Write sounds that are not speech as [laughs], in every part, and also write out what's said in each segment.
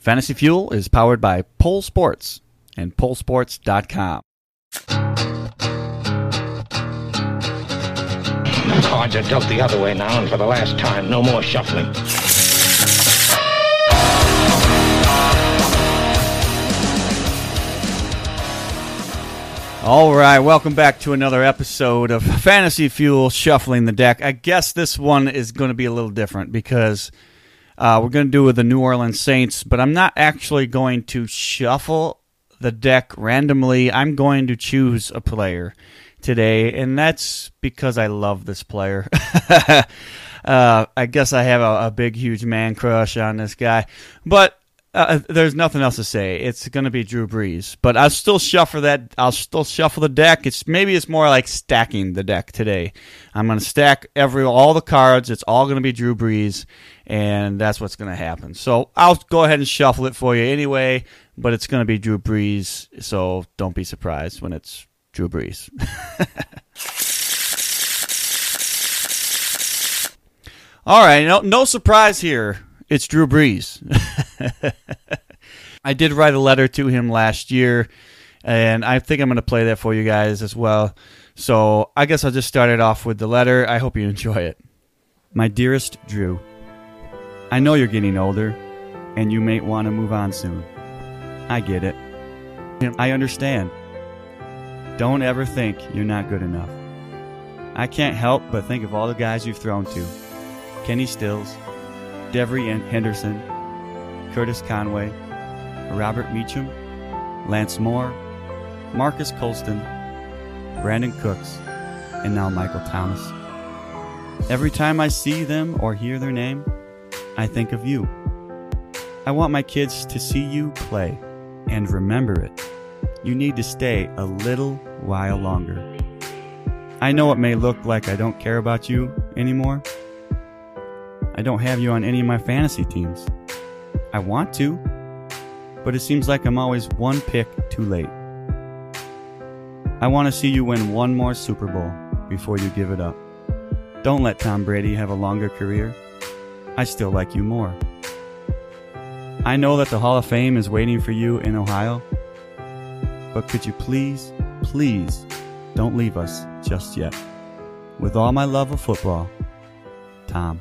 Fantasy Fuel is powered by Poll Sports and pollsports.com. Cards are dealt the other way now, and for the last time, no more shuffling. All right, welcome back to another episode of Fantasy Fuel Shuffling the Deck. I guess this one is going to be a little different because uh, we're going to do with the New Orleans Saints, but I'm not actually going to shuffle the deck randomly. I'm going to choose a player today, and that's because I love this player. [laughs] uh, I guess I have a, a big, huge man crush on this guy, but uh, there's nothing else to say. It's going to be Drew Brees, but I'll still shuffle that. I'll still shuffle the deck. It's maybe it's more like stacking the deck today. I'm going to stack every all the cards. It's all going to be Drew Brees, and that's what's going to happen. So I'll go ahead and shuffle it for you anyway. But it's going to be Drew Brees, so don't be surprised when it's Drew Brees. [laughs] all right, no no surprise here. It's Drew Brees. [laughs] I did write a letter to him last year, and I think I'm going to play that for you guys as well. So I guess I'll just start it off with the letter. I hope you enjoy it. My dearest Drew, I know you're getting older, and you may want to move on soon. I get it. I understand. Don't ever think you're not good enough. I can't help but think of all the guys you've thrown to Kenny Stills, Devery and Henderson, Curtis Conway, Robert Meacham, Lance Moore, Marques Colston, Brandin Cooks, and now Michael Thomas. Every time I see them or hear their name, I think of you. I want my kids to see you play and remember it. You need to stay a little while longer. I know it may look like I don't care about you anymore. I don't have you on any of my fantasy teams. I want to, but it seems like I'm always one pick too late. I want to see you win one more Super Bowl before you give it up. Don't let Tom Brady have a longer career. I still like you more. I know that the Hall of Fame is waiting for you in Ohio, but could you please, please don't leave us just yet. With all my love of football, Tom.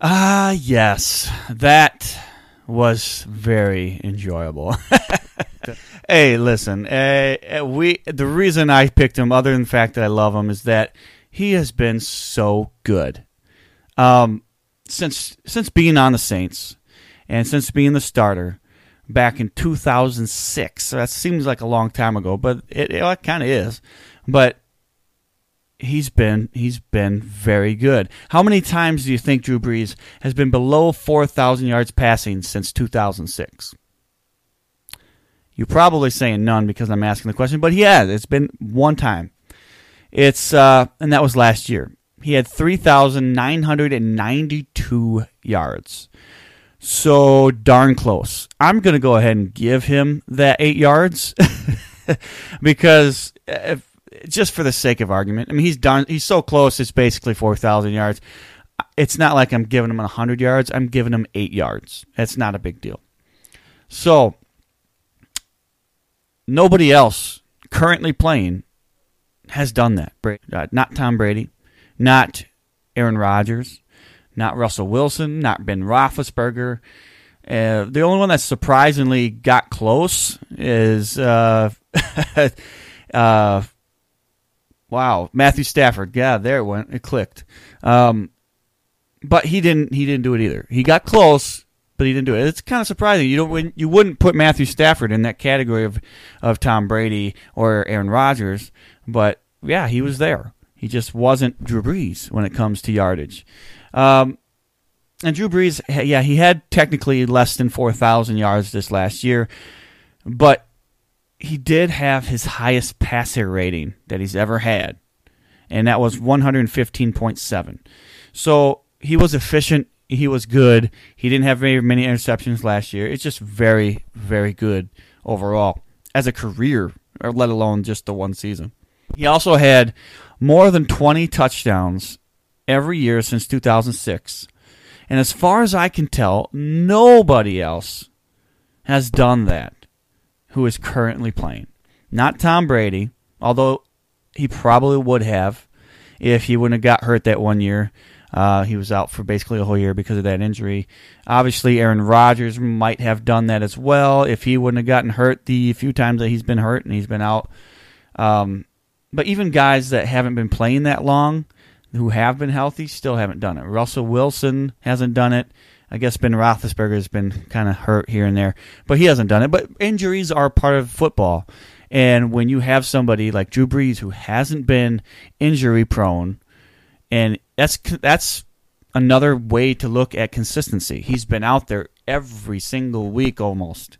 Ah, yes. That was very enjoyable. [laughs] hey, listen. Uh, we the reason I picked him, other than the fact that I love him, is that he has been so good. Um, since since being on the Saints, and since being the starter back in 2006. So that seems like a long time ago, but it, it kind of is. But he's been he's been very good. How many times do you think Drew Brees has been below 4,000 yards passing since 2006? You're probably saying none because I'm asking the question, but he has. It's been one time. It's uh, and that was last year. He had 3,992 yards. So darn close. I'm going to go ahead and give him that 8 yards [laughs] because if just for the sake of argument. I mean, he's done. He's so close. It's basically four thousand yards. It's not like I'm giving him hundred yards. I'm giving him eight yards. It's not a big deal. So nobody else currently playing has done that. Uh, not Tom Brady, not Aaron Rodgers, not Russell Wilson, not Ben Roethlisberger. Uh, the only one that surprisingly got close is uh, [laughs] uh, Wow, Matthew Stafford. Yeah, there it went. It clicked. Um, but he didn't. He didn't do it either. He got close, but he didn't do it. It's kind of surprising. You don't. You wouldn't put Matthew Stafford in that category of of Tom Brady or Aaron Rodgers, but yeah, he was there. He just wasn't Drew Brees when it comes to yardage. Um, and Drew Brees, yeah, he had technically less than four thousand yards this last year, but he did have his highest passer rating that he's ever had, and that was 115.7. So he was efficient. He was good. He didn't have very many interceptions last year. It's just very, very good overall as a career, or let alone just the one season. He also had more than 20 touchdowns every year since 2006. And as far as I can tell, nobody else has done that who is currently playing. Not Tom Brady, although he probably would have if he wouldn't have got hurt that one year. Uh, he was out for basically a whole year because of that injury. Obviously, Aaron Rodgers might have done that as well if he wouldn't have gotten hurt the few times that he's been hurt and he's been out. Um, but even guys that haven't been playing that long, who have been healthy, still haven't done it. Russell Wilson hasn't done it. I guess Ben Roethlisberger has been kind of hurt here and there, but he hasn't done it. But injuries are part of football. And when you have somebody like Drew Brees who hasn't been injury prone, and that's that's another way to look at consistency. He's been out there every single week almost,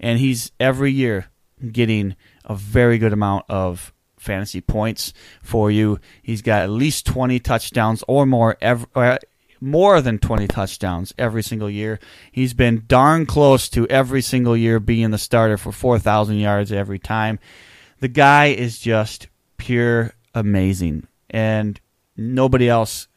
and he's every year getting a very good amount of fantasy points for you. He's got at least 20 touchdowns or more every, or more than 20 touchdowns every single year. He's been darn close to every single year being the starter for 4,000 yards every time. The guy is just pure amazing, and nobody else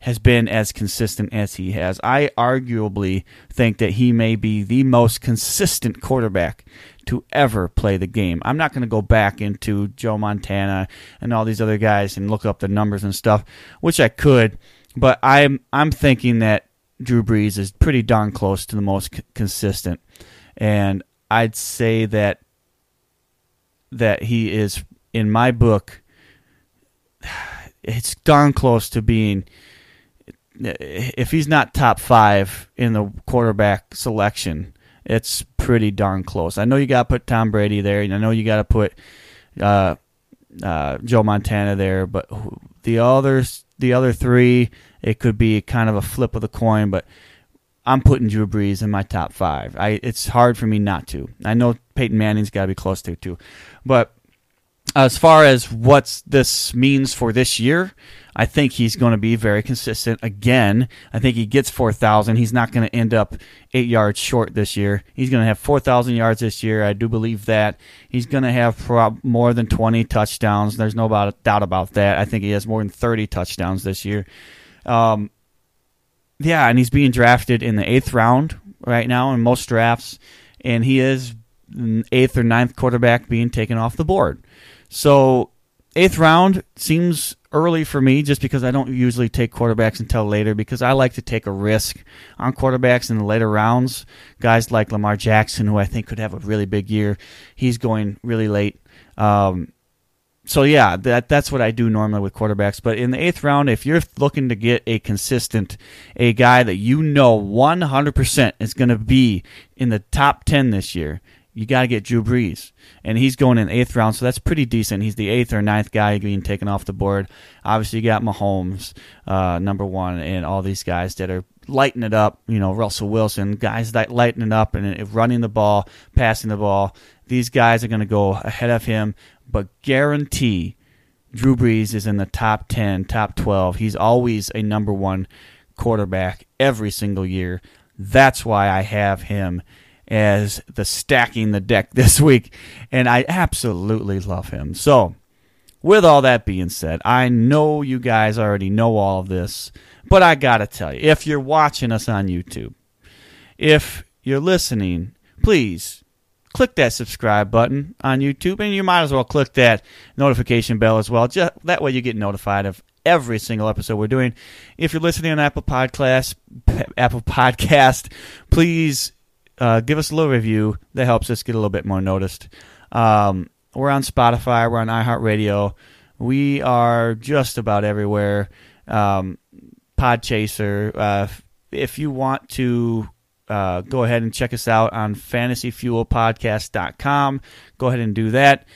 has been as consistent as he has. I arguably think that he may be the most consistent quarterback to ever play the game. I'm not going to go back into Joe Montana and all these other guys and look up the numbers and stuff, which I could but I'm I'm thinking that Drew Brees is pretty darn close to the most c- consistent, and I'd say that that he is in my book. [sighs] It's darn close to being. If he's not top five in the quarterback selection, it's pretty darn close. I know you got to put Tom Brady there, and I know you got to put uh, uh, Joe Montana there, but the others, the other three, it could be kind of a flip of the coin, but I'm putting Drew Brees in my top five. I it's hard for me not to. I know Peyton Manning's got to be close to too, but as far as what this means for this year, I think he's going to be very consistent again. I think he gets 4,000. He's not going to end up eight yards short this year. He's going to have 4,000 yards this year. I do believe that. He's going to have prob- more than 20 touchdowns. There's no doubt about that. I think he has more than 30 touchdowns this year. Um, yeah, and he's being drafted in the eighth round right now in most drafts, and he is eighth or ninth quarterback being taken off the board. So eighth round seems early for me just because I don't usually take quarterbacks until later because I like to take a risk on quarterbacks in the later rounds. Guys like Lamar Jackson, who I think could have a really big year, he's going really late. Um, so yeah, that that's what I do normally with quarterbacks. But in the eighth round, if you're looking to get a consistent, a guy that you know 100% is going to be in the top 10 this year, you got to get Drew Brees, and he's going in the eighth round, so that's pretty decent. He's the eighth or ninth guy being taken off the board. Obviously, you got Mahomes, uh, number one, and all these guys that are lighting it up. You know, Russell Wilson, guys that lighting it up and running the ball, passing the ball. These guys are going to go ahead of him but guarantee Drew Brees is in the top 10, top 12. He's always a number one quarterback every single year. That's why I have him as the stacking the deck [laughs] this week, and I absolutely love him. So, with all that being said, I know you guys already know all of this, but I gotta tell you, if you're watching us on YouTube, if you're listening, please click that subscribe button on YouTube, and you might as well click that notification bell as well. Just that way, you get notified of every single episode we're doing. If you're listening on Apple Podcast, [laughs] Apple Podcast, please uh, give us a little review. That helps us get a little bit more noticed. Um, we're on Spotify. We're on iHeartRadio. We are just about everywhere. Um, Podchaser. Uh, if you want to uh, go ahead and check us out on fantasyfuelpodcast.com. Go ahead and do that.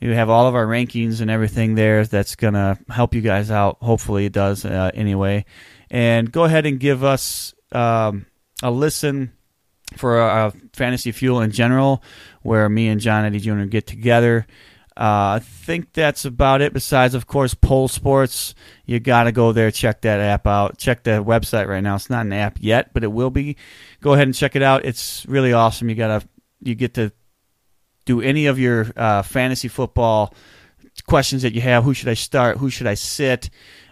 You have all of our rankings and everything there that's going to help you guys out. Hopefully, it does uh, anyway. And go ahead and give us um, a listen for uh, Fantasy Fuel in general, where me and John Eddie Jr. get together. Uh, I think that's about it. Besides, of course, Poll Sports. You got to go there, check that app out. Check the website right now. It's not an app yet, but it will be. Go ahead and check it out. It's really awesome. You got to you get to do any of your uh, fantasy football questions that you have. Who should I start? Who should I sit?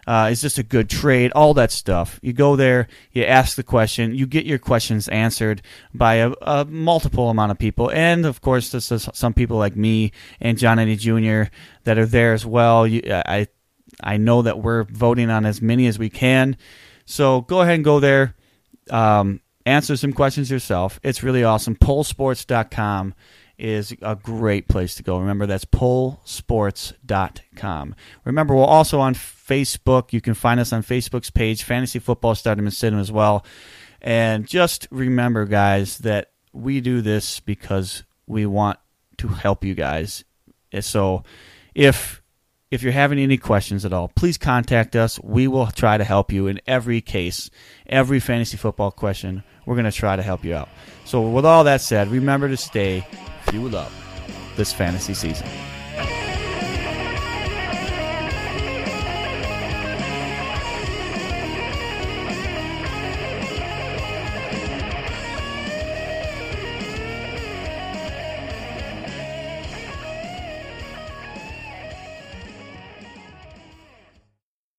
Uh, is this a good trade? All that stuff. You go there, you ask the question, you get your questions answered by a, a multiple amount of people, and of course, this is some people like me and John Eddie Jr. that are there as well. You, I I know that we're voting on as many as we can, so go ahead and go there. Um, answer some questions yourself. It's really awesome. Pollsports.com is a great place to go. Remember, that's pollsports.com. Remember, we're also on Facebook. You can find us on Facebook's page, Fantasy Football Stardom and Cinema as well. And just remember, guys, that we do this because we want to help you guys. So if if you're having any questions at all, please contact us. We will try to help you in every case, every fantasy football question. We're going to try to help you out. So, with all that said, remember to stay fueled up this fantasy season.